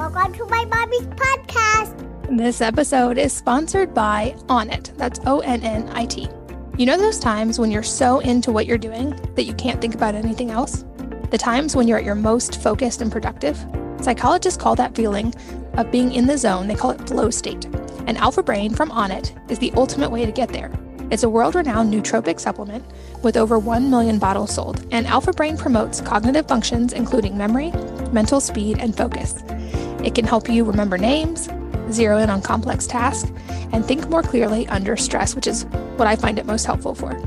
Welcome to my mommy's podcast. This episode is sponsored by Onnit. That's O N N I T. You know those times when you're so into what you're doing that you can't think about anything else? The times when you're at your most focused and productive? Psychologists call that feeling of being in the zone, they call it flow state. And Alpha Brain from Onnit is the ultimate way to get there. It's a world renowned nootropic supplement with over 1 million bottles sold, and Alpha Brain promotes cognitive functions including memory, mental speed, and focus. It can help you remember names, zero in on complex tasks, and think more clearly under stress, which is what I find it most helpful for.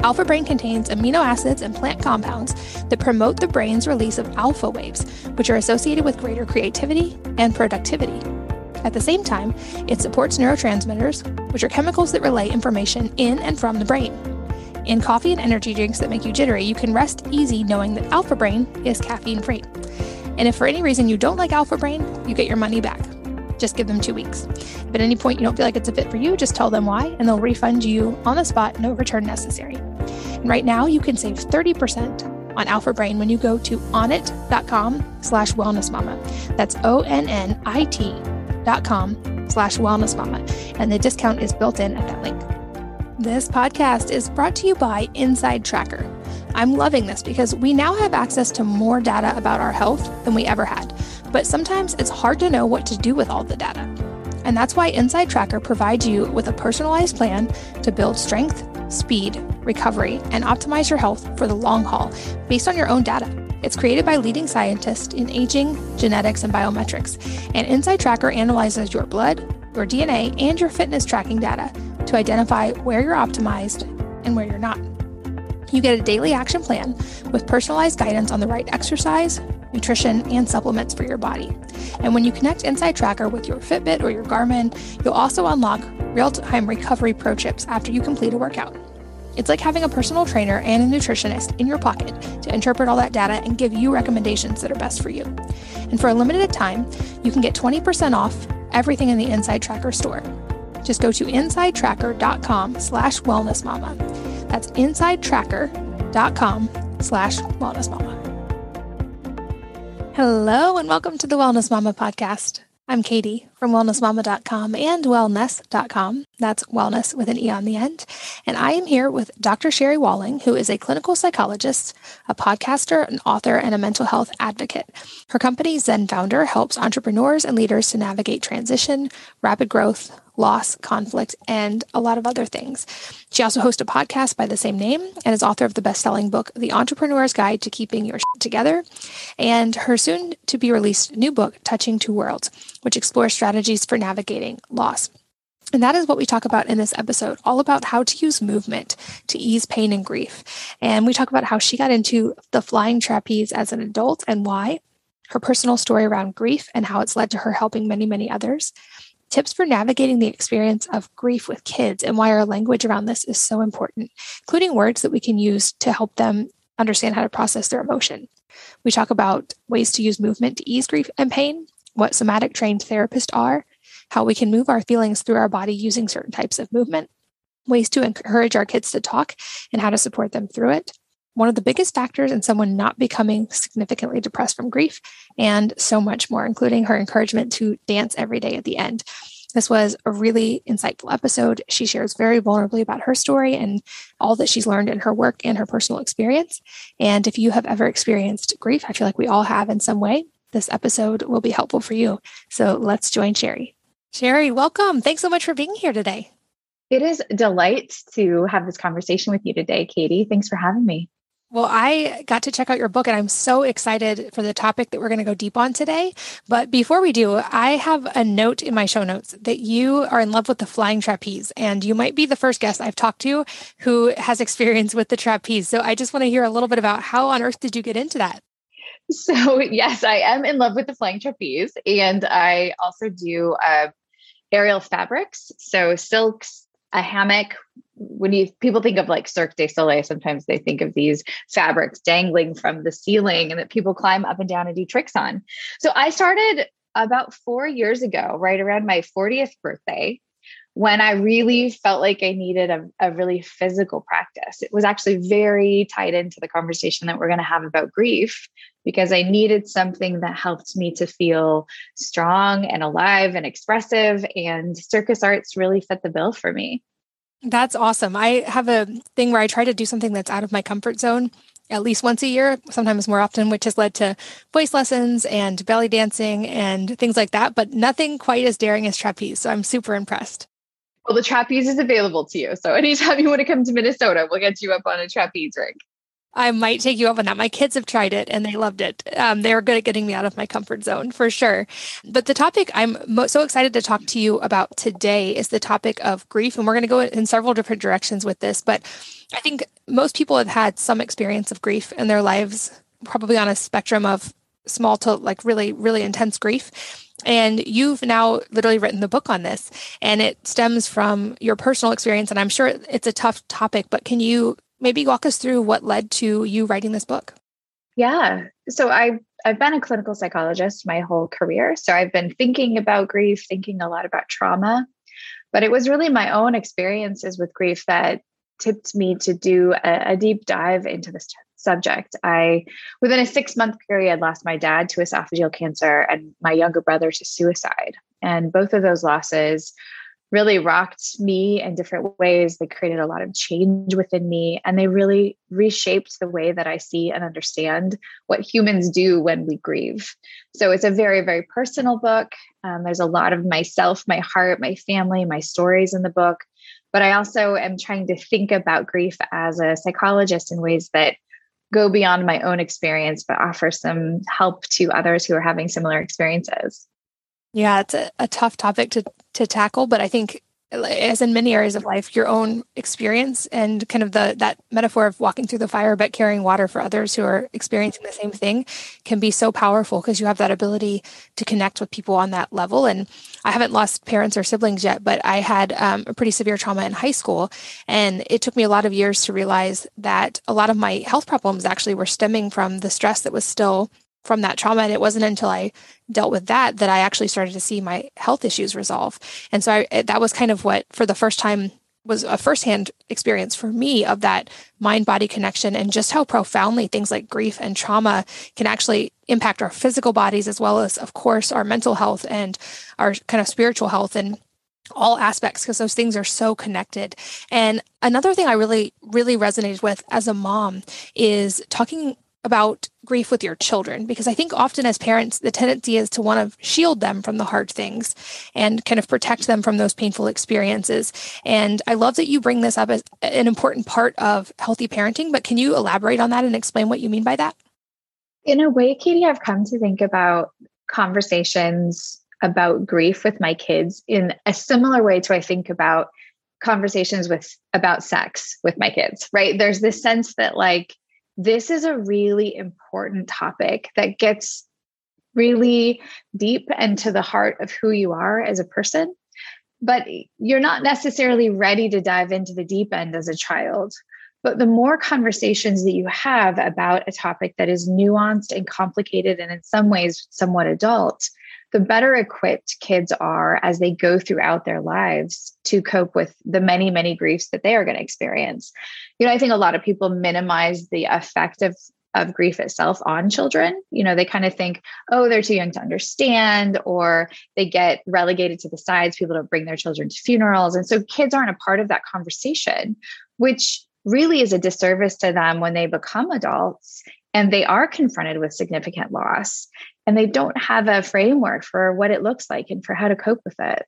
Alpha Brain contains amino acids and plant compounds that promote the brain's release of alpha waves, which are associated with greater creativity and productivity. At the same time, it supports neurotransmitters, which are chemicals that relay information in and from the brain. In coffee and energy drinks that make you jittery, you can rest easy knowing that Alpha Brain is caffeine free. And if for any reason you don't like Alpha Brain, you get your money back. Just give them two weeks. If at any point you don't feel like it's a fit for you, just tell them why, and they'll refund you on the spot, no return necessary. And right now, you can save 30% on Alpha Brain when you go to onnit.com slash wellnessmama. That's O-N-N-I-T dot com slash wellnessmama. And the discount is built in at that link. This podcast is brought to you by Inside Tracker. I'm loving this because we now have access to more data about our health than we ever had. But sometimes it's hard to know what to do with all the data. And that's why Inside Tracker provides you with a personalized plan to build strength, speed, recovery, and optimize your health for the long haul based on your own data. It's created by leading scientists in aging, genetics, and biometrics. And Inside Tracker analyzes your blood, your DNA, and your fitness tracking data to identify where you're optimized and where you're not. You get a daily action plan with personalized guidance on the right exercise, nutrition, and supplements for your body. And when you connect Inside Tracker with your Fitbit or your Garmin, you'll also unlock real time recovery pro tips after you complete a workout. It's like having a personal trainer and a nutritionist in your pocket to interpret all that data and give you recommendations that are best for you. And for a limited time, you can get 20% off everything in the Inside Tracker store. Just go to insidetracker.com slash wellnessmama. That's insidetracker.com slash wellnessmama. Hello and welcome to the Wellness Mama podcast. I'm Katie from wellnessmama.com and wellnesse.com. That's wellness with an E on the end. And I am here with Dr. Sherry Walling, who is a clinical psychologist, a podcaster, an author, and a mental health advocate. Her company, ZenFounder, helps entrepreneurs and leaders to navigate transition, rapid growth, loss, conflict, and a lot of other things. She also hosts a podcast by the same name and is author of the best selling book, The Entrepreneur's Guide to Keeping Your Shit Together, and her soon to be released new book, Touching Two Worlds, which explores strategies for navigating loss. And that is what we talk about in this episode, all about how to use movement to ease pain and grief. And we talk about how she got into the flying trapeze as an adult and why, her personal story around grief and how it's led to her helping many, many others, tips for navigating the experience of grief with kids and why our language around this is so important, including words that we can use to help them understand how to process their emotion. We talk about ways to use movement to ease grief and pain, what somatic trained therapists are, how we can move our feelings through our body using certain types of movement, ways to encourage our kids to talk and how to support them through it, one of the biggest factors in someone not becoming significantly depressed from grief, and so much more, including her encouragement to dance every day at the end. This was a really insightful episode. She shares very vulnerably about her story and all that she's learned in her work and her personal experience. And if you have ever experienced grief, I feel like we all have in some way, this episode will be helpful for you. So let's join Sherry. Sherry, welcome. Thanks so much for being here today. It is a delight to have this conversation with you today, Katie. Thanks for having me. Well, I got to check out your book and I'm so excited for the topic that we're going to go deep on today. But before we do, I have a note in my show notes that you are in love with the flying trapeze and you might be the first guest I've talked to who has experience with the trapeze. So I just want to hear a little bit about how on earth did you get into that? So, yes, I am in love with the flying trapeze and I also do uh, aerial fabrics. So, silks, a hammock when you people think of like Cirque du Soleil, sometimes they think of these fabrics dangling from the ceiling and that people climb up and down and do tricks on. So I started about four years ago, right around my 40th birthday, when I really felt like I needed a, a really physical practice. It was actually very tied into the conversation that we're going to have about grief because I needed something that helped me to feel strong and alive and expressive. And circus arts really fit the bill for me. That's awesome. I have a thing where I try to do something that's out of my comfort zone at least once a year, sometimes more often, which has led to voice lessons and belly dancing and things like that, but nothing quite as daring as trapeze. So I'm super impressed. Well, the trapeze is available to you. So anytime you want to come to Minnesota, we'll get you up on a trapeze rig. I might take you up on that. My kids have tried it and they loved it. Um, they were good at getting me out of my comfort zone for sure. But the topic I'm mo- so excited to talk to you about today is the topic of grief. And we're going to go in several different directions with this. But I think most people have had some experience of grief in their lives, probably on a spectrum of small to like really, really intense grief. And you've now literally written the book on this, and it stems from your personal experience. And I'm sure it's a tough topic, but can you maybe walk us through what led to you writing this book? Yeah. So I I've been a clinical psychologist my whole career. So I've been thinking about grief, thinking a lot about trauma. But it was really my own experiences with grief that tipped me to do a, a deep dive into this subject. I, within a six month period, lost my dad to esophageal cancer and my younger brother to suicide. And both of those losses really rocked me in different ways. They created a lot of change within me and they really reshaped the way that I see and understand what humans do when we grieve. So it's a very, very personal book. Um, there's a lot of myself, my heart, my family, my stories in the book. But I also am trying to think about grief as a psychologist in ways that go beyond my own experience, but offer some help to others who are having similar experiences. Yeah, it's a, a tough topic to to tackle, but I think as in many areas of life, your own experience and kind of the that metaphor of walking through the fire but carrying water for others who are experiencing the same thing can be so powerful because you have that ability to connect with people on that level. And I haven't lost parents or siblings yet, but I had um, a pretty severe trauma in high school, and it took me a lot of years to realize that a lot of my health problems actually were stemming from the stress that was still from that trauma. And it wasn't until I dealt with that that I actually started to see my health issues resolve. And so I, that was kind of what, for the first time, was a firsthand experience for me of that mind body connection and just how profoundly things like grief and trauma can actually impact our physical bodies as well as, of course, our mental health and our kind of spiritual health and all aspects because those things are so connected. And another thing I really, really resonated with as a mom is talking about grief with your children because I think often as parents, the tendency is to want to shield them from the hard things and kind of protect them from those painful experiences. And I love that you bring this up as an important part of healthy parenting, but can you elaborate on that and explain what you mean by that? In a way, Katie, I've come to think about conversations about grief with my kids in a similar way to I think about conversations with about sex with my kids, right? There's this sense that like this is a really important topic that gets really deep into the heart of who you are as a person. But you're not necessarily ready to dive into the deep end as a child. But the more conversations that you have about a topic that is nuanced and complicated and in some ways somewhat adult, the better equipped kids are as they go throughout their lives to cope with the many, many griefs that they are going to experience. You know, I think a lot of people minimize the effect of of grief itself on children. You know, they kind of think, oh, they're too young to understand, or they get relegated to the sides. People don't bring their children to funerals. And so kids aren't a part of that conversation, which really is a disservice to them when they become adults and they are confronted with significant loss and they don't have a framework for what it looks like and for how to cope with it.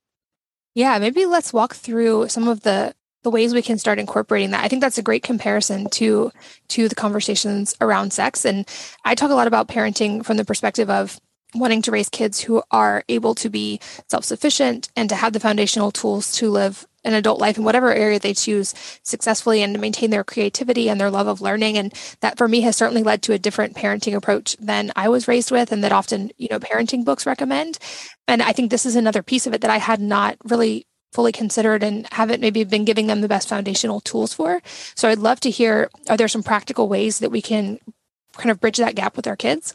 Yeah, maybe let's walk through some of the the ways we can start incorporating that. I think that's a great comparison to to the conversations around sex and I talk a lot about parenting from the perspective of wanting to raise kids who are able to be self-sufficient and to have the foundational tools to live an adult life in whatever area they choose successfully and to maintain their creativity and their love of learning. And that for me has certainly led to a different parenting approach than I was raised with and that often you know parenting books recommend. And I think this is another piece of it that I had not really fully considered and haven't maybe been giving them the best foundational tools for. So I'd love to hear are there some practical ways that we can kind of bridge that gap with our kids?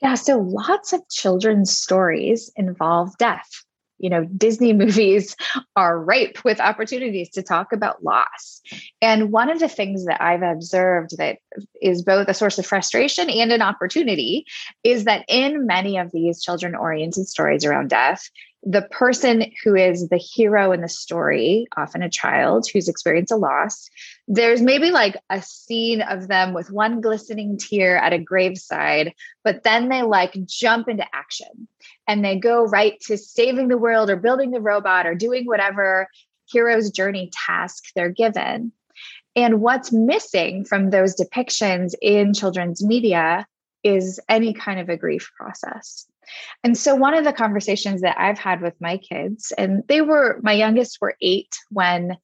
Yeah so lots of children's stories involve death you know, Disney movies are ripe with opportunities to talk about loss. And one of the things that I've observed that is both a source of frustration and an opportunity is that in many of these children oriented stories around death, the person who is the hero in the story, often a child who's experienced a loss, there's maybe like a scene of them with one glistening tear at a graveside, but then they like jump into action and they go right to saving the world or building the robot or doing whatever hero's journey task they're given. And what's missing from those depictions in children's media is any kind of a grief process. And so, one of the conversations that I've had with my kids, and they were, my youngest were eight when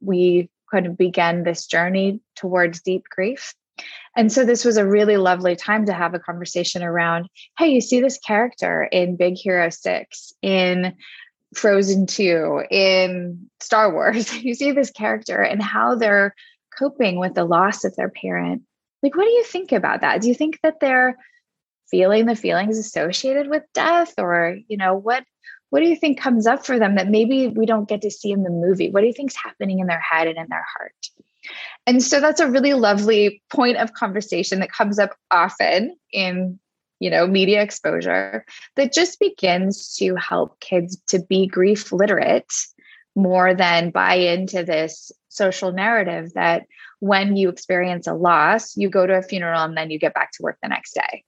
we kind of began this journey towards deep grief. And so, this was a really lovely time to have a conversation around hey, you see this character in Big Hero 6, in Frozen 2, in Star Wars. You see this character and how they're coping with the loss of their parent. Like, what do you think about that? Do you think that they're feeling the feelings associated with death or you know what what do you think comes up for them that maybe we don't get to see in the movie what do you think's happening in their head and in their heart and so that's a really lovely point of conversation that comes up often in you know media exposure that just begins to help kids to be grief literate more than buy into this social narrative that when you experience a loss you go to a funeral and then you get back to work the next day.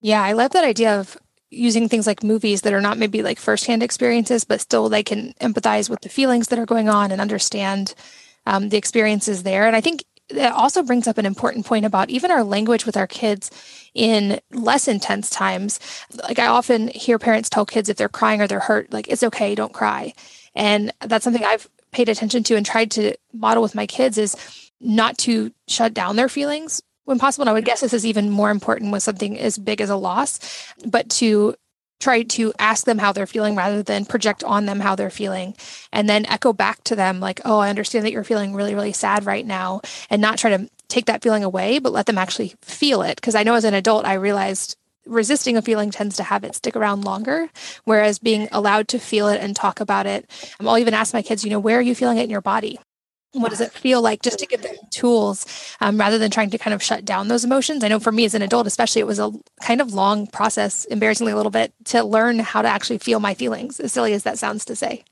Yeah, I love that idea of using things like movies that are not maybe like firsthand experiences, but still they can empathize with the feelings that are going on and understand um, the experiences there. And I think that also brings up an important point about even our language with our kids in less intense times. Like I often hear parents tell kids if they're crying or they're hurt, like, it's okay, don't cry. And that's something I've paid attention to and tried to model with my kids is not to shut down their feelings when possible. And I would guess this is even more important with something as big as a loss, but to try to ask them how they're feeling rather than project on them how they're feeling and then echo back to them like oh i understand that you're feeling really really sad right now and not try to take that feeling away but let them actually feel it. Because i know as an adult i realized resisting a feeling tends to have it stick around longer whereas being allowed to feel it and talk about it i'll even ask my kids you know where are you feeling it in your body what does it feel like just to give them tools um, rather than trying to kind of shut down those emotions? I know for me as an adult especially it was a kind of long process embarrassingly a little bit to learn how to actually feel my feelings as silly as that sounds to say.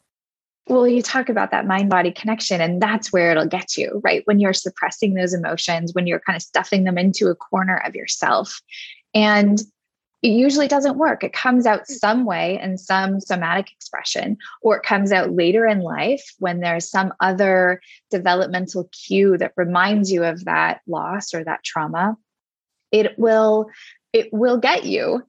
Well you talk about that mind body connection and that's where it'll get you right? When you're suppressing those emotions when you're kind of stuffing them into a corner of yourself. And it usually doesn't work. It comes out mm. some way in some somatic expression, or it comes out later in life when there's some other developmental cue that reminds you of that loss or that trauma. It will it will get you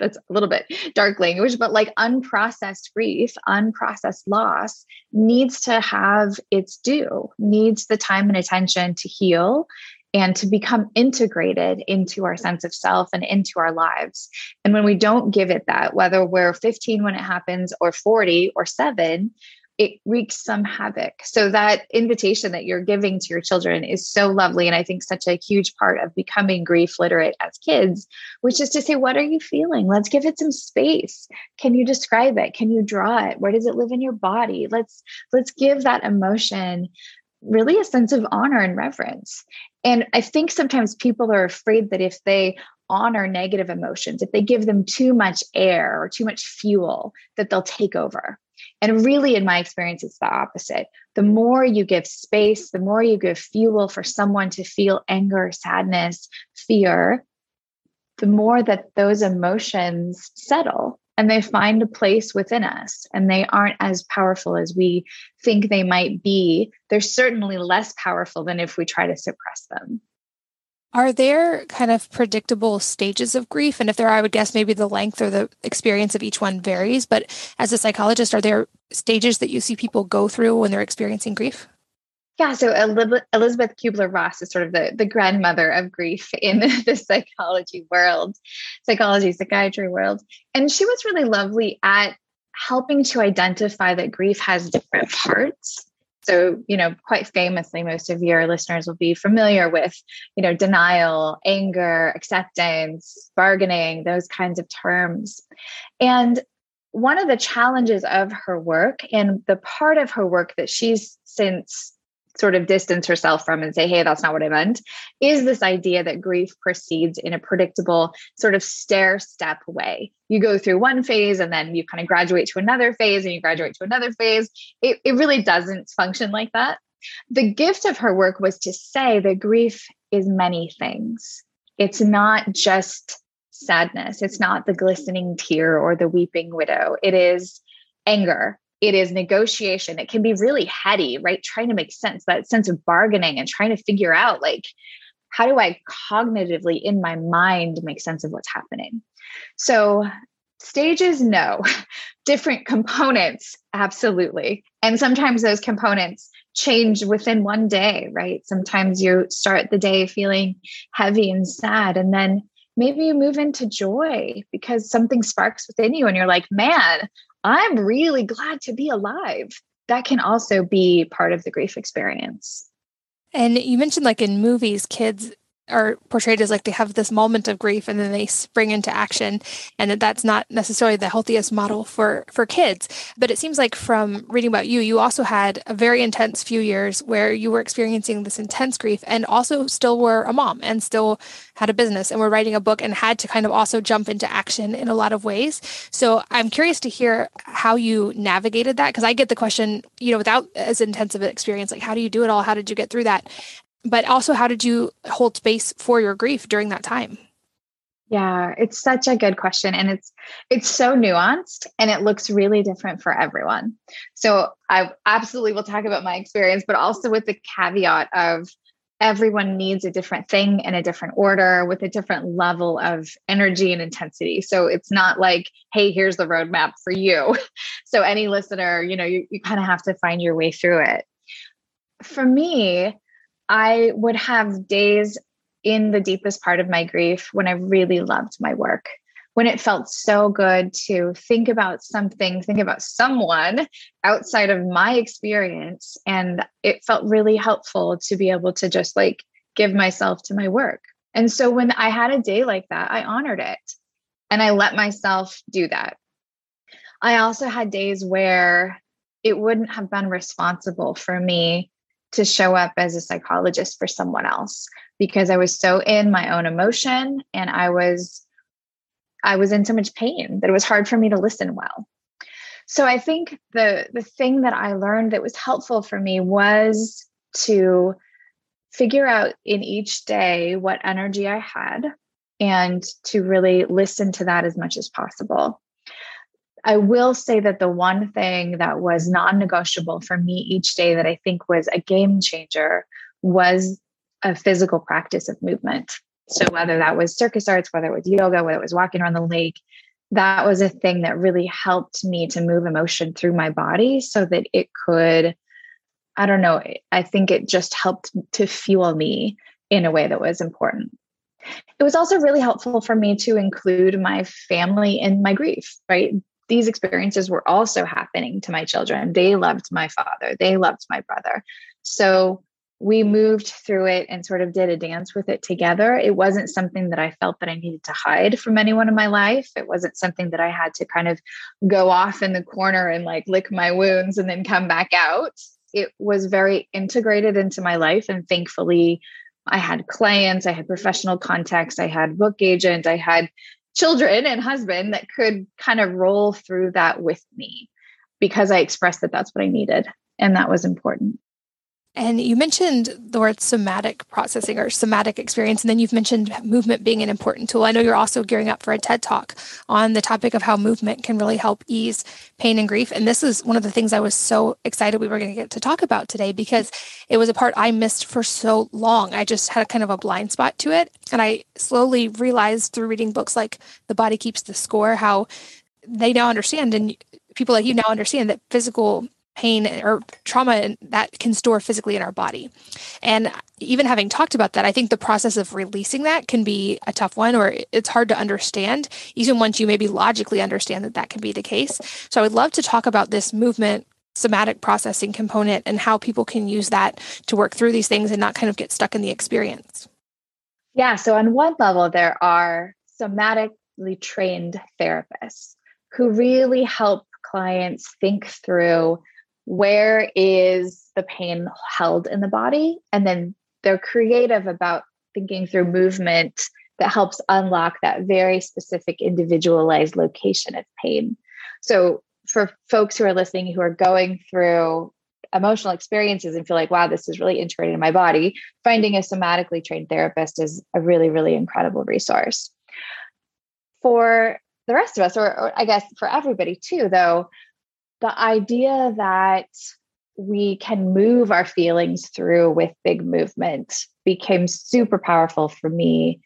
that's a little bit dark language, but like unprocessed grief, unprocessed loss needs to have its due, needs the time and attention to heal and to become integrated into our sense of self and into our lives. And when we don't give it that, whether we're 15 when it happens or 40 or seven, it wreaks some havoc. So that invitation that you're giving to your children is so lovely. And I think such a huge part of becoming grief literate as kids, which is to say, what are you feeling? Let's give it some space. Can you describe it? Can you draw it? Where does it live in your body? Let's let's give that emotion really a sense of honor and reverence. And I think sometimes people are afraid that if they honor negative emotions, if they give them too much air or too much fuel, that they'll take over. And really, in my experience, it's the opposite. The more you give space, the more you give fuel for someone to feel anger, sadness, fear, the more that those emotions settle and they find a place within us and they aren't as powerful as we think they might be. They're certainly less powerful than if we try to suppress them. Are there kind of predictable stages of grief? And if there are, I would guess maybe the length or the experience of each one varies. But as a psychologist, are there stages that you see people go through when they're experiencing grief? Yeah, so Elisabeth Kübler-Ross is sort of the, the grandmother of grief in the psychology world, psychology, psychiatry world. And she was really lovely at helping to identify that grief has different parts. So, you know, quite famously, most of your listeners will be familiar with, you know, denial, anger, acceptance, bargaining, those kinds of terms. And one of the challenges of her work and the part of her work that she's since sort of distance herself from and say, hey, that's not what I meant, is this idea that grief proceeds in a predictable sort of stair step way. You go through one phase and then you kind of graduate to another phase and you graduate to another phase. It, it really doesn't function like that. The gift of her work was to say that grief is many things. It's not just sadness, it's not the glistening tear or the weeping widow. It is anger, it is negotiation. It can be really heady, right? Trying to make sense, that sense of bargaining and trying to figure out like, how do I cognitively in my mind make sense of what's happening? So, stages, no. Different components, absolutely. And sometimes those components change within one day, right? Sometimes you start the day feeling heavy and sad, and then maybe you move into joy because something sparks within you, and you're like, man, I'm really glad to be alive. That can also be part of the grief experience. And you mentioned like in movies, kids are portrayed as like they have this moment of grief and then they spring into action. And that that's not necessarily the healthiest model for for kids. But it seems like from reading about you you also had a very intense few years where you were experiencing this intense grief and also still were a mom and still had a business and were writing a book and had to kind of also jump into action in a lot of ways. So i'm curious to hear how you navigated that because i get the question you know without as intensive an experience like how do you do it all? How did you get through that but also how did you hold space for your grief during that time? Yeah it's such a good question and it's it's so nuanced and it looks really different for everyone. So i absolutely will talk about my experience but also with the caveat of everyone needs a different thing in a different order with a different level of energy and intensity. So it's not like hey here's the roadmap for you. So any listener you know you, you kind of have to find your way through it. For me I would have days in the deepest part of my grief when I really loved my work, when it felt so good to think about something, think about someone outside of my experience. And it felt really helpful to be able to just like give myself to my work. And so when I had a day like that, I honored it and I let myself do that. I also had days where it wouldn't have been responsible for me to show up as a psychologist for someone else because I was so in my own emotion and I was I was in so much pain that it was hard for me to listen well. So I think the the thing that I learned that was helpful for me was to figure out in each day what energy I had and to really listen to that as much as possible. I will say that the one thing that was non negotiable for me each day that I think was a game changer was a physical practice of movement. So, whether that was circus arts, whether it was yoga, whether it was walking around the lake, that was a thing that really helped me to move emotion through my body so that it could, I don't know, I think it just helped to fuel me in a way that was important. It was also really helpful for me to include my family in my grief, right? These experiences were also happening to my children. They loved my father, they loved my brother. So we moved through it and sort of did a dance with it together. It wasn't something that I felt that I needed to hide from anyone in my life. It wasn't something that I had to kind of go off in the corner and like lick my wounds and then come back out. It was very integrated into my life. And thankfully, I had clients, I had professional contacts, I had book agent, I had children and husband that could kind of roll through that with me because I expressed that that's what I needed. And that was important. And you mentioned the word somatic processing or somatic experience, and then you've mentioned movement being an important tool. I know you're also gearing up for a TED talk on the topic of how movement can really help ease pain and grief. And this is one of the things I was so excited we were going to get to talk about today because it was a part I missed for so long. I just had a kind of a blind spot to it. And I slowly realized through reading books like The Body Keeps the Score how they now understand and people like you now understand that physical pain or trauma that can store physically in our body. And even having talked about that, I think the process of releasing that can be a tough one or it's hard to understand, even once you maybe logically understand that that can be the case. So I would love to talk about this movement somatic processing component and how people can use that to work through these things and not kind of get stuck in the experience. Yeah. So, on one level, there are somatically trained therapists who really help clients think through where is the pain held in the body? And then they're creative about thinking through movement that helps unlock that very specific individualized location of pain. So for folks who are listening who are going through emotional experiences and feel like wow this is really integrated in my body finding a somatically trained therapist is a really really incredible resource. For the rest of us or, or i guess for everybody too though the idea that we can move our feelings through with big movement became super powerful for me.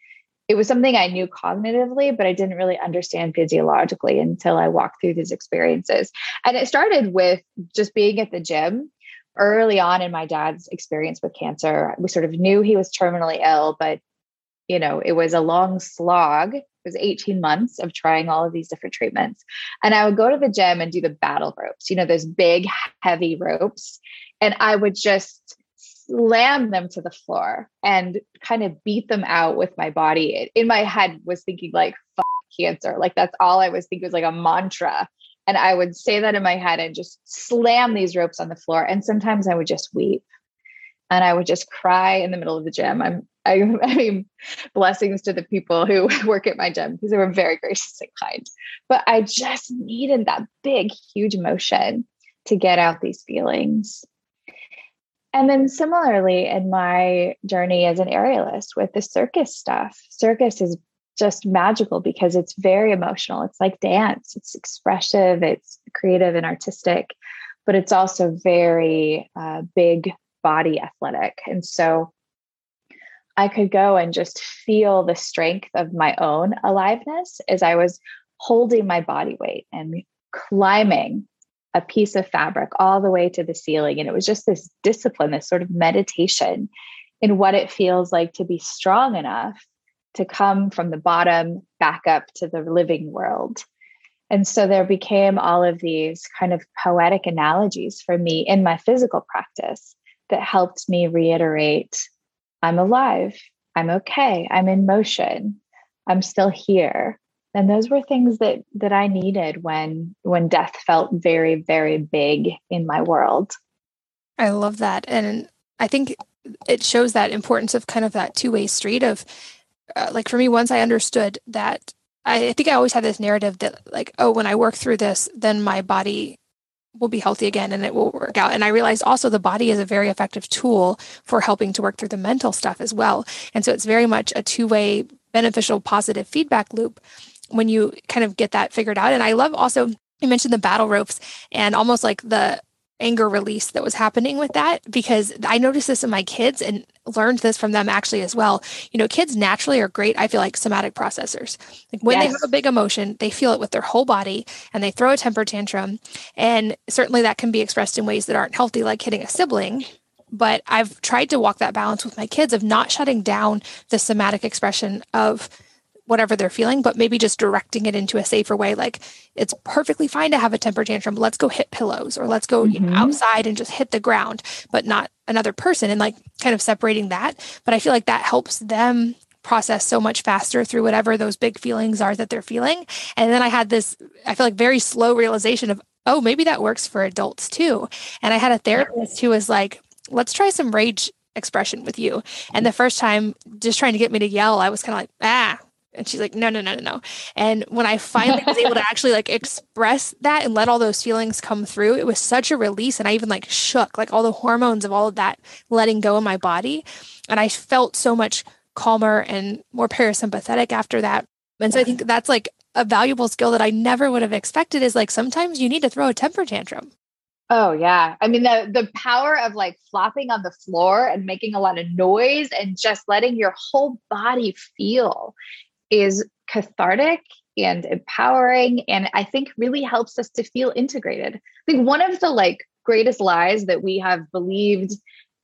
It was something I knew cognitively, but I didn't really understand physiologically until I walked through these experiences. And it started with just being at the gym early on in my dad's experience with cancer. We sort of knew he was terminally ill, but you know, it was a long slog It was 18 months of trying all of these different treatments. And I would go to the gym and do the battle ropes, you know, those big, heavy ropes. And I would just slam them to the floor and kind of beat them out with my body. In my head was thinking like cancer. Like that's all I was thinking was like a mantra. And I would say that in my head and just slam these ropes on the floor. And sometimes I would just weep and I would just cry in the middle of the gym. I'm I, I mean, blessings to the people who work at my gym because they were very gracious and kind. But I just needed that big, huge emotion to get out these feelings. And then similarly in my journey as an aerialist with the circus stuff, circus is just magical because it's very emotional. It's like dance, it's expressive, it's creative and artistic, but it's also very uh, big body athletic. And so I could go and just feel the strength of my own aliveness as I was holding my body weight and climbing a piece of fabric all the way to the ceiling. And it was just this discipline, this sort of meditation in what it feels like to be strong enough to come from the bottom back up to the living world. And so there became all of these kind of poetic analogies for me in my physical practice that helped me reiterate I'm alive. I'm okay. I'm in motion. I'm still here. And those were things that that I needed when when death felt very very big in my world. I love that. And I think it shows that importance of kind of that two-way street of uh, like for me once I understood that I think I always had this narrative that like oh when I work through this then my body will be healthy again and it will work out. And I realized also the body is a very effective tool for helping to work through the mental stuff as well. And so it's very much a two way beneficial positive feedback loop when you kind of get that figured out. And I love also, you mentioned the battle ropes and almost like the anger release that was happening with that because I noticed this in my kids and learned this from them actually as well. You know, kids naturally are great, I feel like somatic processors. Like when yes. they have a big emotion, they feel it with their whole body and they throw a temper tantrum. And certainly that can be expressed in ways that aren't healthy, like hitting a sibling. But I've tried to walk that balance with my kids of not shutting down the somatic expression of whatever they're feeling, but maybe just directing it into a safer way. Like it's perfectly fine to have a temper tantrum. Let's go hit pillows or let's go mm-hmm. you know, outside and just hit the ground, but not another person and like kind of separating that. But I feel like that helps them process so much faster through whatever those big feelings are that they're feeling. And then I had this, I feel like very slow realization of, oh, maybe that works for adults too. And I had a therapist who was like, let's try some rage expression with you. And the first time, just trying to get me to yell, I was kind of like, ah, and she's like, no, no, no, no, no. And when I finally was able to actually like express that and let all those feelings come through, it was such a release. And I even like shook, like all the hormones of all of that letting go in my body. And I felt so much calmer and more parasympathetic after that. And so I think that's like a valuable skill that I never would have expected is like sometimes you need to throw a temper tantrum. Oh yeah. I mean the the power of like flopping on the floor and making a lot of noise and just letting your whole body feel is cathartic and empowering and i think really helps us to feel integrated. I think one of the like greatest lies that we have believed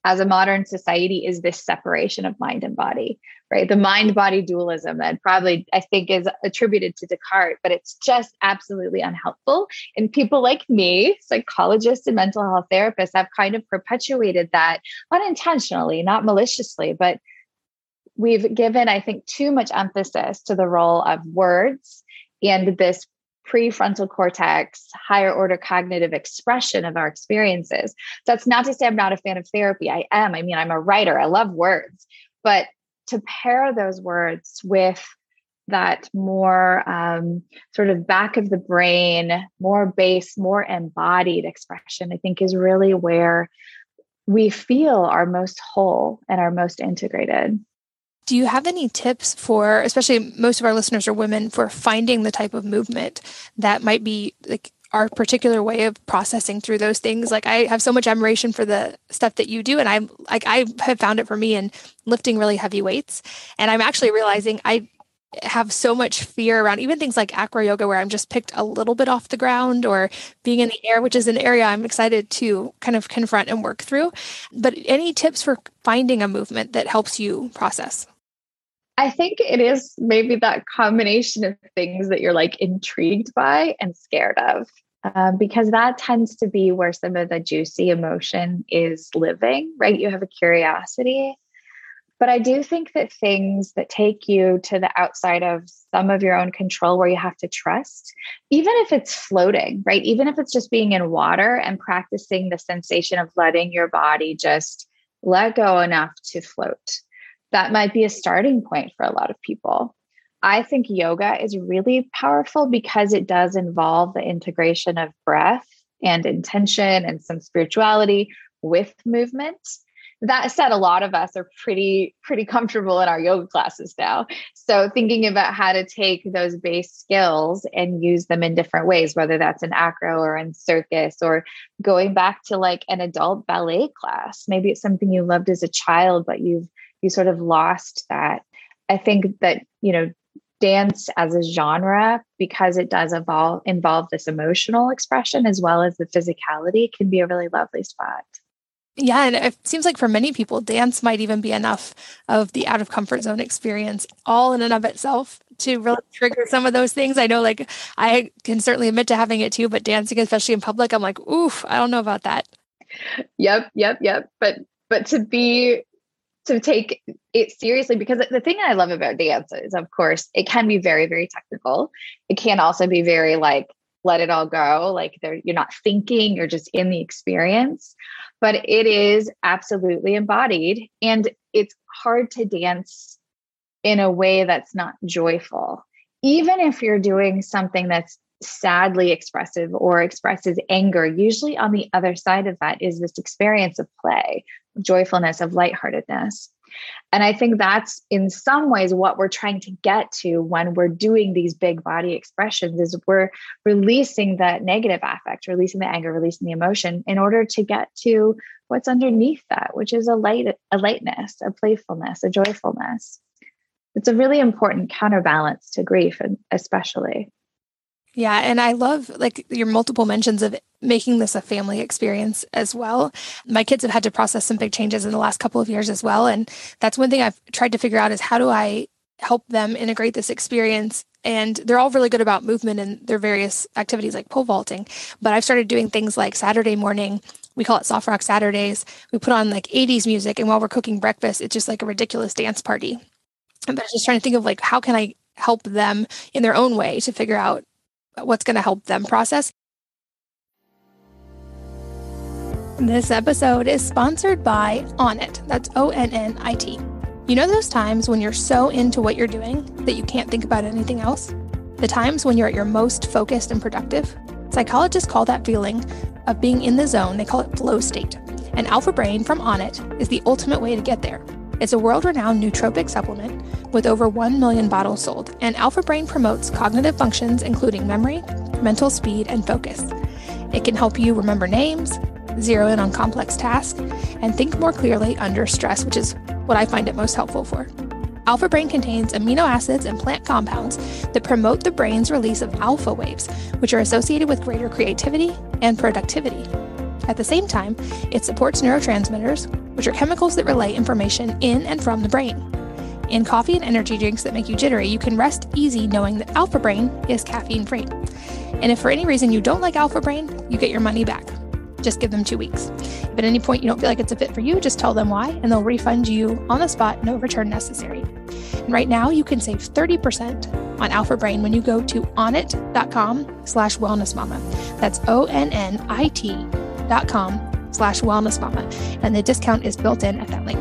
as a modern society is this separation of mind and body right? The mind body dualism that probably i think is attributed to Descartes but it's just absolutely unhelpful. And people like me psychologists and mental health therapists have kind of perpetuated that unintentionally not maliciously but we've given, I think, too much emphasis to the role of words and this prefrontal cortex, higher order cognitive expression of our experiences. That's not to say I'm not a fan of therapy. I am. I mean, I'm a writer, I love words, but to pair those words with that more um, sort of back of the brain, more base, more embodied expression, I think is really where we feel our most whole and our most integrated. Do you have any tips for, especially most of our listeners are women, for finding the type of movement that might be like our particular way of processing through those things? Like I have so much admiration for the stuff that you do, and I'm like I have found it for me in lifting really heavy weights, and I'm actually realizing I have so much fear around even things like acro yoga where I'm just picked a little bit off the ground or being in the air, which is an area I'm excited to kind of confront and work through. But any tips for finding a movement that helps you process? I think it is maybe that combination of things that you're like intrigued by and scared of. Um, because that tends to be where some of the juicy emotion is living, right? You have a curiosity but I do think that things that take you to the outside of some of your own control, where you have to trust, even if it's floating, right? Even if it's just being in water and practicing the sensation of letting your body just let go enough to float, that might be a starting point for a lot of people. I think yoga is really powerful because it does involve the integration of breath and intention and some spirituality with movement. That said a lot of us are pretty pretty comfortable in our yoga classes now. So thinking about how to take those base skills and use them in different ways whether that's in acro or in circus or going back to like an adult ballet class. Maybe it's something you loved as a child but you've you sort of lost that i think that you know dance as a genre because it does involve involve this emotional expression as well as the physicality can be a really lovely spot yeah, and it seems like for many people, dance might even be enough of the out of comfort zone experience, all in and of itself, to really trigger some of those things. I know, like, I can certainly admit to having it too, but dancing, especially in public, I'm like, oof, I don't know about that. Yep, yep, yep. But but to be to take it seriously because the thing I love about dance is, of course, it can be very, very technical. It can also be very like let it all go, like you're not thinking, you're just in the experience. But it is absolutely embodied and it's hard to dance in a way that's not joyful. Even if you're doing something that's sadly expressive or expresses anger usually on the other side of that is this experience of play joyfulness of lightheartedness and I think that's in some ways what we're trying to get to when we're doing these big body expressions is we're releasing that negative affect, releasing the anger, releasing the emotion in order to get to what's underneath that, which is a light, a lightness, a playfulness, a joyfulness. It's a really important counterbalance to grief, and especially. Yeah, and I love like your multiple mentions of making this a family experience as well. My kids have had to process some big changes in the last couple of years as well, and that's one thing I've tried to figure out is how do I help them integrate this experience and they're all really good about movement and their various activities like pole vaulting but i've started doing things like saturday morning we call it soft rock saturdays we put on like 80s music and while we're cooking breakfast it's just like a ridiculous dance party but i'm just trying to think of like how can i help them in their own way to figure out what's going to help them process. This episode is sponsored by Onnit. That's O N N I T. You know those times when you're so into what you're doing that you can't think about anything else? The times when you're at your most focused and productive? Psychologists call that feeling of being in the zone, they call it flow state. And Alpha Brain from Onnit is the ultimate way to get there. It's a world renowned nootropic supplement with over 1 million bottles sold, and Alpha Brain promotes cognitive functions including memory, mental speed, and focus. It can help you remember names, zero in on complex tasks, and think more clearly under stress, which is what I find it most helpful for. Alpha Brain contains amino acids and plant compounds that promote the brain's release of alpha waves, which are associated with greater creativity and productivity. At the same time, it supports neurotransmitters, which are chemicals that relay information in and from the brain. In coffee and energy drinks that make you jittery, you can rest easy knowing that Alpha Brain is caffeine free. And if for any reason you don't like Alpha Brain, you get your money back. Just give them two weeks. If at any point you don't feel like it's a fit for you, just tell them why, and they'll refund you on the spot, no return necessary. And right now, you can save 30% on Alpha Brain when you go to onnit.com slash wellness mama. That's O-N-N-I-T dot com slash wellness mama. And the discount is built in at that link.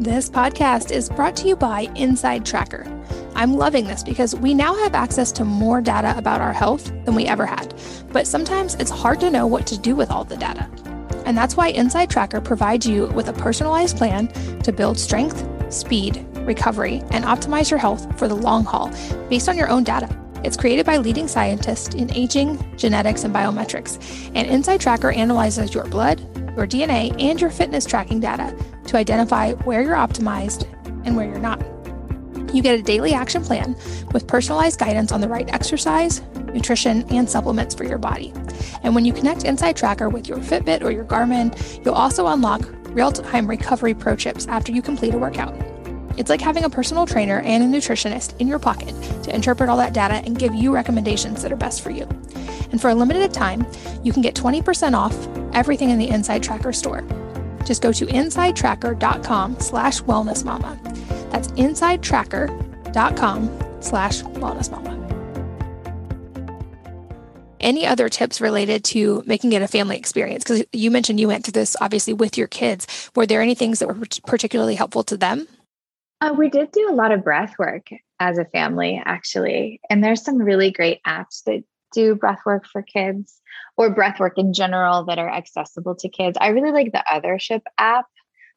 This podcast is brought to you by Inside Tracker. I'm loving this because we now have access to more data about our health than we ever had. But sometimes it's hard to know what to do with all the data. And that's why Inside Tracker provides you with a personalized plan to build strength, speed, recovery, and optimize your health for the long haul based on your own data. It's created by leading scientists in aging, genetics, and biometrics. And Inside Tracker analyzes your blood, your DNA, and your fitness tracking data to identify where you're optimized and where you're not. You get a daily action plan with personalized guidance on the right exercise, nutrition, and supplements for your body. And when you connect Inside Tracker with your Fitbit or your Garmin, you'll also unlock real time recovery pro tips after you complete a workout. It's like having a personal trainer and a nutritionist in your pocket to interpret all that data and give you recommendations that are best for you. And for a limited time, you can get 20% off everything in the Inside Tracker store. Just go to insidetracker.com slash wellnessmama. That's insidetracker.com slash wellnessmama. Any other tips related to making it a family experience? Because you mentioned you went through this obviously with your kids. Were there any things that were particularly helpful to them? Uh, we did do a lot of breath work as a family, actually. And there's some really great apps that do breath work for kids or breath work in general that are accessible to kids. I really like the Othership app,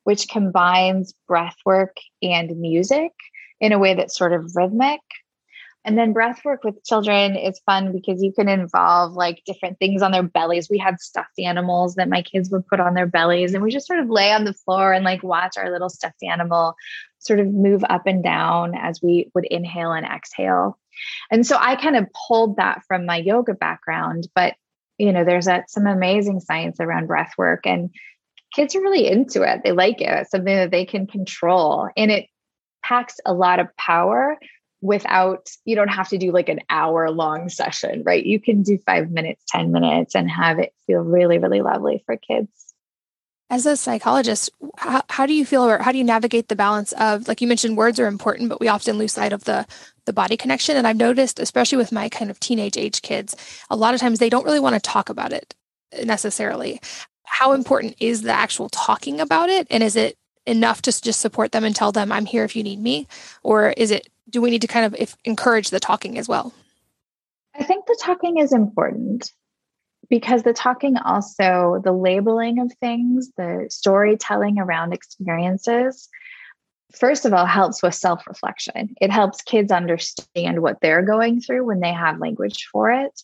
which combines breath work and music in a way that's sort of rhythmic. And then breath work with children is fun because you can involve like different things on their bellies. We had stuffed animals that my kids would put on their bellies, and we just sort of lay on the floor and like watch our little stuffed animal sort of move up and down as we would inhale and exhale. And so I kind of pulled that from my yoga background, but you know, there's a, some amazing science around breath work and kids are really into it. They like it. It's something that they can control and it packs a lot of power without you don't have to do like an hour long session, right? You can do 5 minutes, 10 minutes and have it feel really really lovely for kids as a psychologist how, how do you feel or how do you navigate the balance of like you mentioned words are important but we often lose sight of the the body connection and i've noticed especially with my kind of teenage age kids a lot of times they don't really want to talk about it necessarily how important is the actual talking about it? And is it enough to just support them and tell them i'm here if you need me? Or is it do we need to kind of if, encourage the talking as well? I think the talking is important because the talking also the labeling of things the storytelling around experiences first of all helps with self-reflection. It helps kids understand what they're going through when they have language for it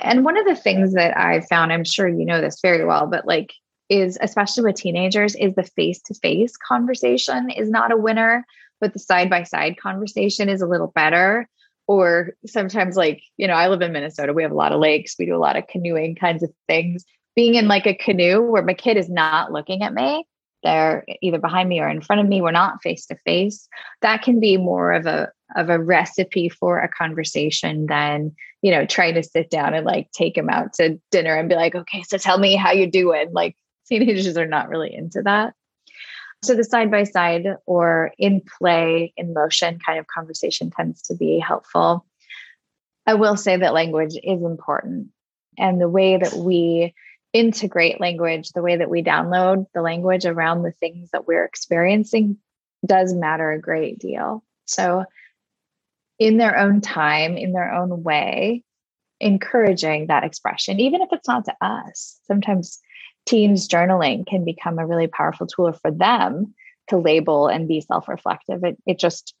and one of the things that i found i'm sure you know this very well but like is especially with teenagers is the face-to-face conversation is not a winner but the side-by-side conversation is a little better. Or sometimes like you know i live in minnesota. We have a lot of lakes. We do a lot of canoeing kinds of things. Being in like a canoe where my kid is not looking at me they're either behind me or in front of me we're not face to face that can be more of a of a recipe for a conversation than you know trying to sit down and like take them out to dinner and be like okay so tell me how you're doing like teenagers are not really into that so the side by side or in play, in motion kind of conversation tends to be helpful. I will say that language is important. And the way that we integrate language, the way that we download the language around the things that we're experiencing does matter a great deal. So, in their own time, in their own way, encouraging that expression, even if it's not to us. Sometimes teens journaling can become a really powerful tool for them to label and be self-reflective. It, it just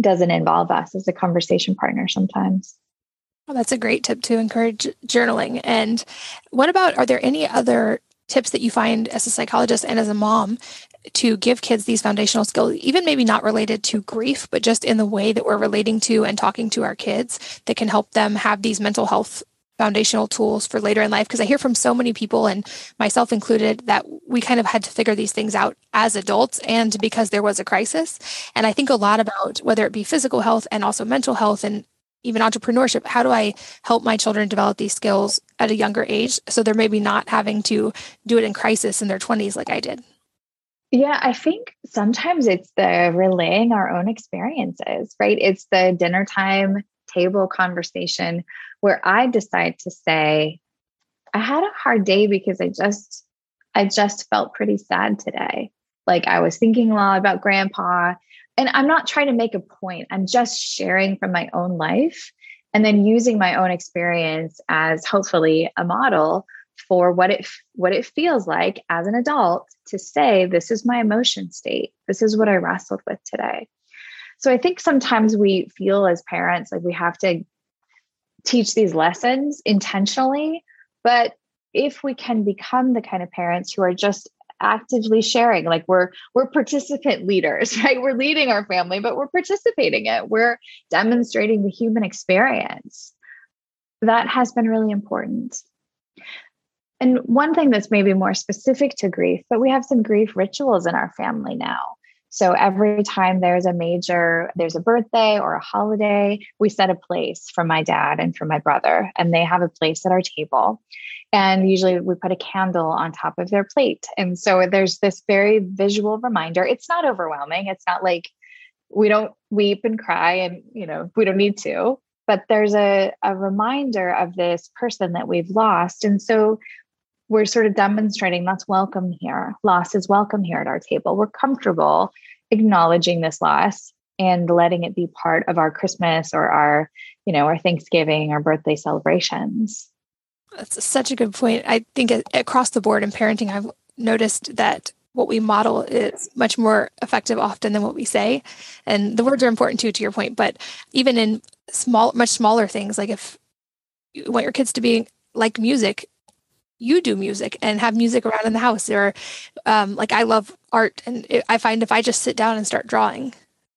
doesn't involve us as a conversation partner sometimes. Well, that's a great tip to encourage journaling. And what about are there any other tips that you find as a psychologist and as a mom to give kids these foundational skills, even maybe not related to grief, but just in the way that we're relating to and talking to our kids that can help them have these mental health foundational tools for later in life because I hear from so many people and myself included that we kind of had to figure these things out as adults and because there was a crisis. And I think a lot about whether it be physical health and also mental health and even entrepreneurship. How do I help my children develop these skills at a younger age so they're maybe not having to do it in crisis in their 20s like I did? Yeah, I think sometimes it's the relaying our own experiences, right? It's the dinner time table conversation where I decide to say, I had a hard day because I just I just felt pretty sad today. Like I was thinking a lot about grandpa and I'm not trying to make a point. I'm just sharing from my own life and then using my own experience as hopefully a model for what it what it feels like as an adult to say this is my emotion state. This is what I wrestled with today. So I think sometimes we feel as parents like we have to teach these lessons intentionally, but if we can become the kind of parents who are just actively sharing like we're we're participant leaders right we're leading our family but we're participating it we're demonstrating the human experience that has been really important and one thing that's maybe more specific to grief but we have some grief rituals in our family now so every time there's a major, there's a birthday or a holiday, we set a place for my dad and for my brother, and they have a place at our table. And usually we put a candle on top of their plate. And so there's this very visual reminder. It's not overwhelming. It's not like we don't weep and cry and, you know, we don't need to, but there's a, a reminder of this person that we've lost. And so we're sort of demonstrating that's welcome here. Loss is welcome here at our table. We're comfortable acknowledging this loss and letting it be part of our Christmas or our, you know, our Thanksgiving or birthday celebrations. That's such a good point. I think across the board in parenting, I've noticed that what we model is much more effective often than what we say. And the words are important too, to your point. But even in small, much smaller things, like if you want your kids to be like music, you do music and have music around in the house. Or um, like i love art and it, i find if i just sit down and start drawing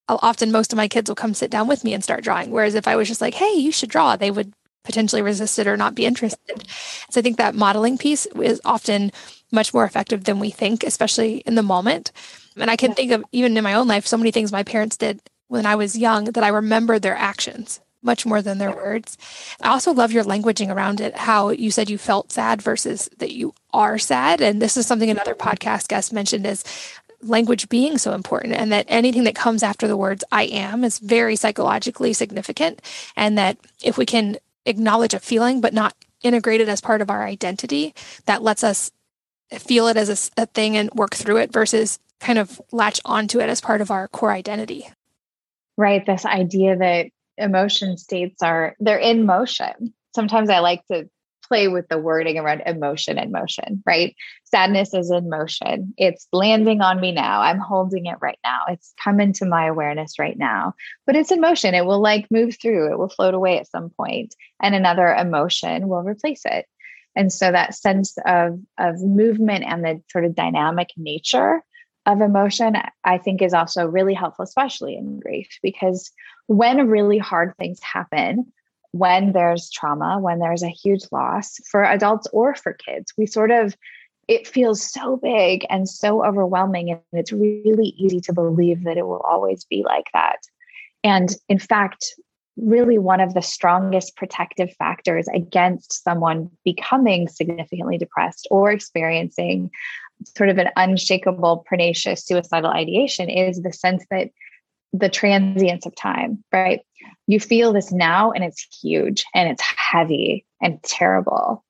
I'll, often most of my kids will come sit down with me and start drawing. Whereas if i was just like hey you should draw they would potentially resist it or not be interested. So i think that modeling piece is often much more effective than we think especially in the moment. And i can think of even in my own life so many things my parents did when i was young that i remember their actions much more than their words. I also love your languaging around it, how you said you felt sad versus that you are sad. And this is something another podcast guest mentioned is language being so important and that anything that comes after the words I am is very psychologically significant. And that if we can acknowledge a feeling but not integrate it as part of our identity, that lets us feel it as a, a thing and work through it versus kind of latch onto it as part of our core identity. Right. This idea that emotion states are they're in motion. Sometimes I like to play with the wording around emotion and motion, right? Sadness is in motion. It's landing on me now. I'm holding it right now. It's come into my awareness right now, but it's in motion. It will like move through, it will float away at some point, and another emotion will replace it. And so that sense of, of movement and the sort of dynamic nature of emotion, I think is also really helpful, especially in grief, because when really hard things happen, when there's trauma, when there's a huge loss for adults or for kids, we sort of, it feels so big and so overwhelming. And it's really easy to believe that it will always be like that. And in fact, really one of the strongest protective factors against someone becoming significantly depressed or experiencing sort of an unshakable, pernicious suicidal ideation is the sense that the transience of time, right? You feel this now and it's huge and it's heavy and terrible,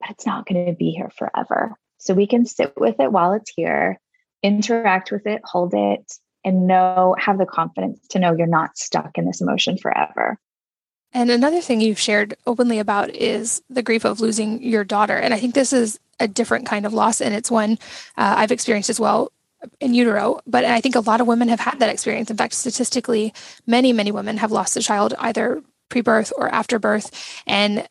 but it's not going to be here forever. So we can sit with it while it's here, interact with it, hold it, and know, have the confidence to know you're not stuck in this emotion forever. And another thing you've shared openly about is the grief of losing your daughter. And I think this is a different kind of loss, and it's one uh, I've experienced as well in utero. But I think a lot of women have had that experience. In fact, statistically, many, many women have lost a child either pre birth or after birth. And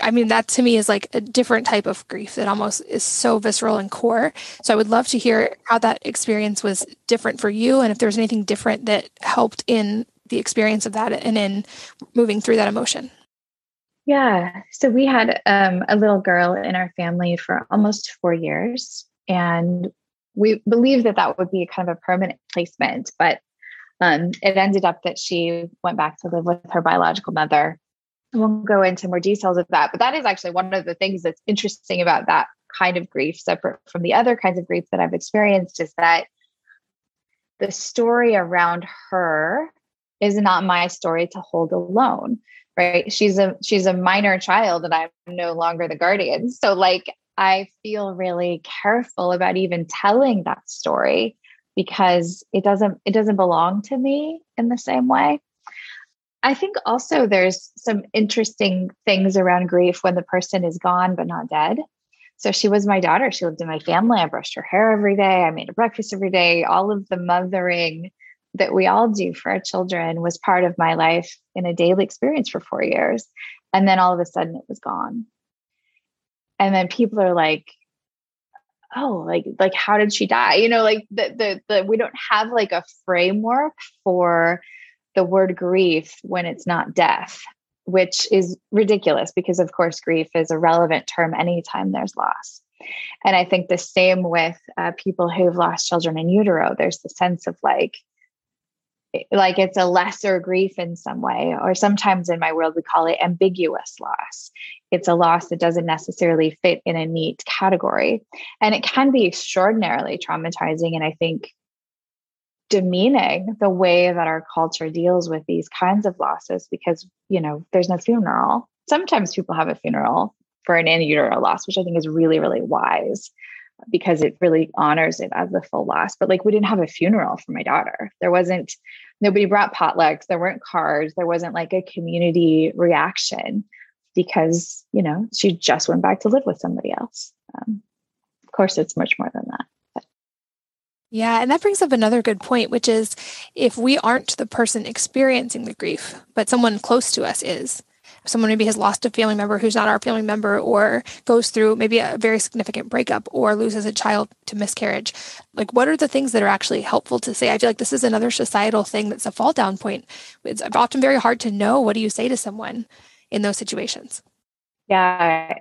I mean, that to me is like a different type of grief that almost is so visceral and core. So I would love to hear how that experience was different for you and if there was anything different that helped in the experience of that and in moving through that emotion. Yeah. So we had um, a little girl in our family for almost four years. And we believed that that would be kind of a permanent placement, but um, it ended up that she went back to live with her biological mother. I won't go into more details of that, but that is actually one of the things that's interesting about that kind of grief, separate from the other kinds of grief that I've experienced, is that the story around her is not my story to hold alone right? She's a she's a minor child and i'm no longer the guardian. So like i feel really careful about even telling that story because it doesn't it doesn't belong to me in the same way i think also there's some interesting things around grief when the person is gone but not dead so she was my daughter she lived in my family i brushed her hair every day i made her breakfast every day all of the mothering that we all do for our children was part of my life in a daily experience for four years. And then all of a sudden it was gone. And then people are like, oh, like, like how did she die? You know, like the the the we don't have like a framework for the word grief when it's not death, which is ridiculous because of course grief is a relevant term anytime there's loss. And I think the same with uh, people who've lost children in utero. There's the sense of like, like it's a lesser grief in some way or sometimes in my world we call it ambiguous loss it's a loss that doesn't necessarily fit in a neat category and it can be extraordinarily traumatizing and i think demeaning the way that our culture deals with these kinds of losses because you know there's no funeral sometimes people have a funeral for an in utero loss which i think is really really wise because it really honors it as a full loss. But like we didn't have a funeral for my daughter. There wasn't nobody brought potlucks, there weren't cards, there wasn't like a community reaction because, you know, she just went back to live with somebody else. Um, of course, it's much more than that. Yeah, and that brings up another good point, which is if we aren't the person experiencing the grief, but someone close to us is, someone maybe has lost a family member who's not our family member or goes through maybe a very significant breakup or loses a child to miscarriage like what are the things that are actually helpful to say? I feel like this is another societal thing that's a fall down point. It's often very hard to know what do you say to someone in those situations. Yeah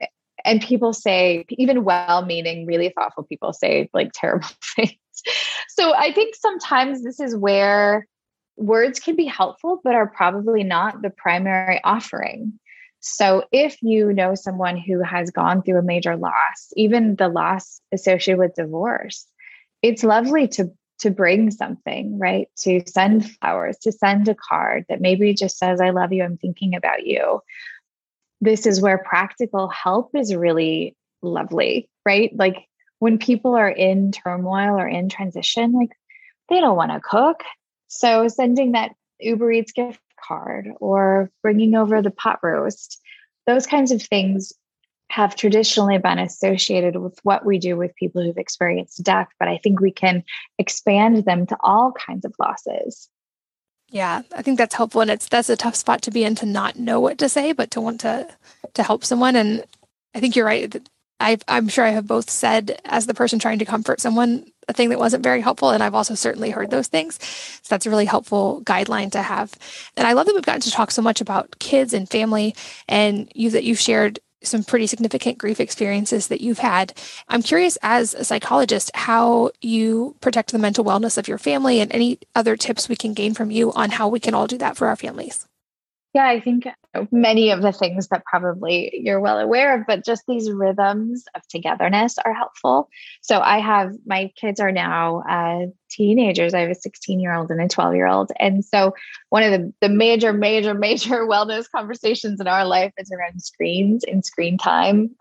and people say even well-meaning really thoughtful people say like terrible things so i think sometimes this is where words can be helpful, but are probably not the primary offering. So, if you know someone who has gone through a major loss, even the loss associated with divorce, it's lovely to to bring something, right? To send flowers, to send a card that maybe just says, I love you, I'm thinking about you. This is where practical help is really lovely, right? Like when people are in turmoil or in transition, like they don't want to cook. So sending that Uber Eats gift card or bringing over the pot roast, those kinds of things have traditionally been associated with what we do with people who've experienced death, but I think we can expand them to all kinds of losses. Yeah, I think that's helpful and it's that's a tough spot to be in to not know what to say but to want to to help someone and I think you're right i am sure I have both said as the person trying to comfort someone a thing that wasn't very helpful. And I've also certainly heard those things. So that's a really helpful guideline to have. And I love that we've gotten to talk so much about kids and family and you that you've shared some pretty significant grief experiences that you've had. I'm curious, as a psychologist, how you protect the mental wellness of your family and any other tips we can gain from you on how we can all do that for our families. Yeah, I think many of the things that probably you're well aware of, but just these rhythms of togetherness are helpful. So I have my kids are now uh, teenagers. I have a 16 year old and a 12 year old. And so one of the, the major, major, major wellness conversations in our life is around screens and screen time.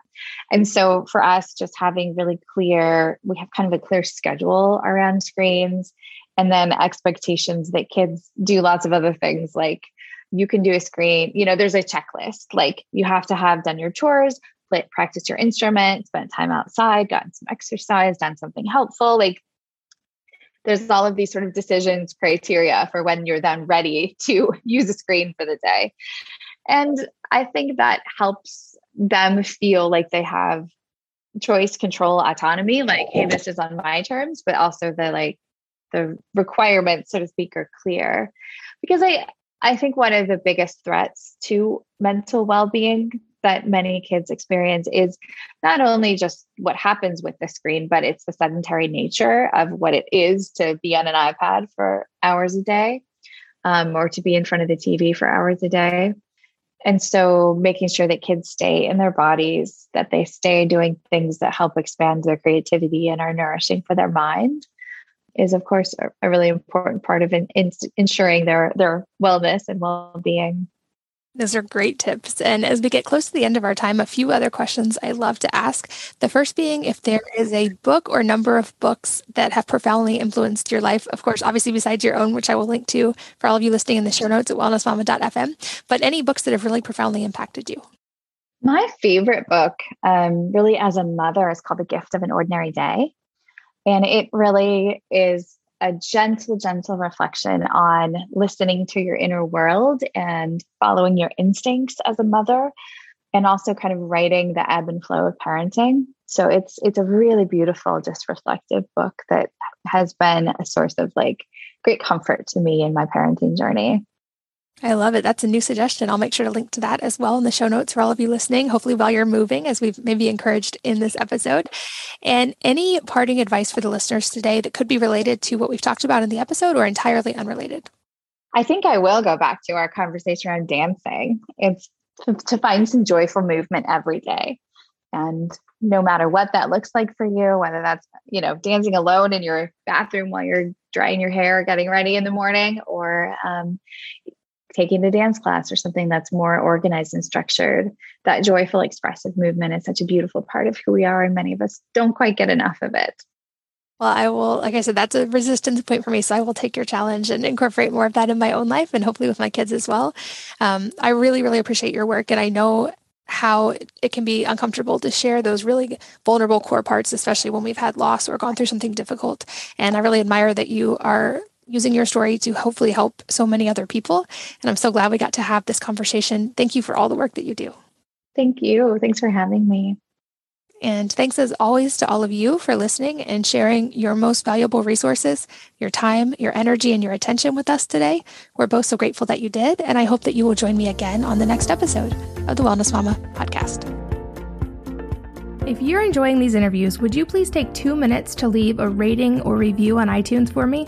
And so for us, just having really clear, we have kind of a clear schedule around screens and then expectations that kids do lots of other things like you can do a screen, you know, there's a checklist. Like you have to have done your chores, play, practice your instrument, spent time outside, gotten some exercise, done something helpful. Like there's all of these sort of decisions criteria for when you're then ready to use a screen for the day. And I think that helps them feel like they have choice, control, autonomy, like, hey, this is on my terms, but also the like the requirements, so to speak, are clear. Because I I think one of the biggest threats to mental well being that many kids experience is not only just what happens with the screen, but it's the sedentary nature of what it is to be on an iPad for hours a day um, or to be in front of the TV for hours a day. and so making sure that kids stay in their bodies, that they stay doing things that help expand their creativity and are nourishing for their mind is of course a, a really important part of in, in, ensuring their their wellness and well-being. Those are great tips. And as we get close to the end of our time, a few other questions I love to ask. The first being if there is a book or number of books that have profoundly influenced your life. Of course, obviously, besides your own, which I will link to for all of you listening in the show notes at wellnessmama.fm, but any books that have really profoundly impacted you. My favorite book, um, really as a mother, is called The Gift of an Ordinary Day. And it really is a gentle, gentle reflection on listening to your inner world and following your instincts as a mother, and also kind of writing the ebb and flow of parenting. So it's it's a really beautiful, just reflective book that has been a source of like great comfort to me in my parenting journey. I love it. That's a new suggestion. I'll make sure to link to that as well in the show notes for all of you listening, hopefully while you're moving, as we've maybe encouraged in this episode. And any parting advice for the listeners today that could be related to what we've talked about in the episode or entirely unrelated? I think I will go back to our conversation around dancing. It's to, find some joyful movement every day. And no matter what that looks like for you, whether that's, you know, dancing alone in your bathroom while you're drying your hair, or getting ready in the morning, or um, taking a dance class or something that's more organized and structured. That joyful, expressive movement is such a beautiful part of who we are, and many of us don't quite get enough of it. Well, I will, like I said, that's a resistance point for me. So I will take your challenge and incorporate more of that in my own life and hopefully with my kids as well. Um, I really, really appreciate your work. And I know how it can be uncomfortable to share those really vulnerable core parts, especially when we've had loss or gone through something difficult. And I really admire that you are using your story to hopefully help so many other people. And I'm so glad we got to have this conversation. Thank you for all the work that you do. Thank you. Thanks for having me. And thanks as always to all of you for listening and sharing your most valuable resources, your time, your energy, and your attention with us today. We're both so grateful that you did. And I hope that you will join me again on the next episode of the Wellness Mama podcast. If you're enjoying these interviews, would you please take two minutes to leave a rating or review on iTunes for me?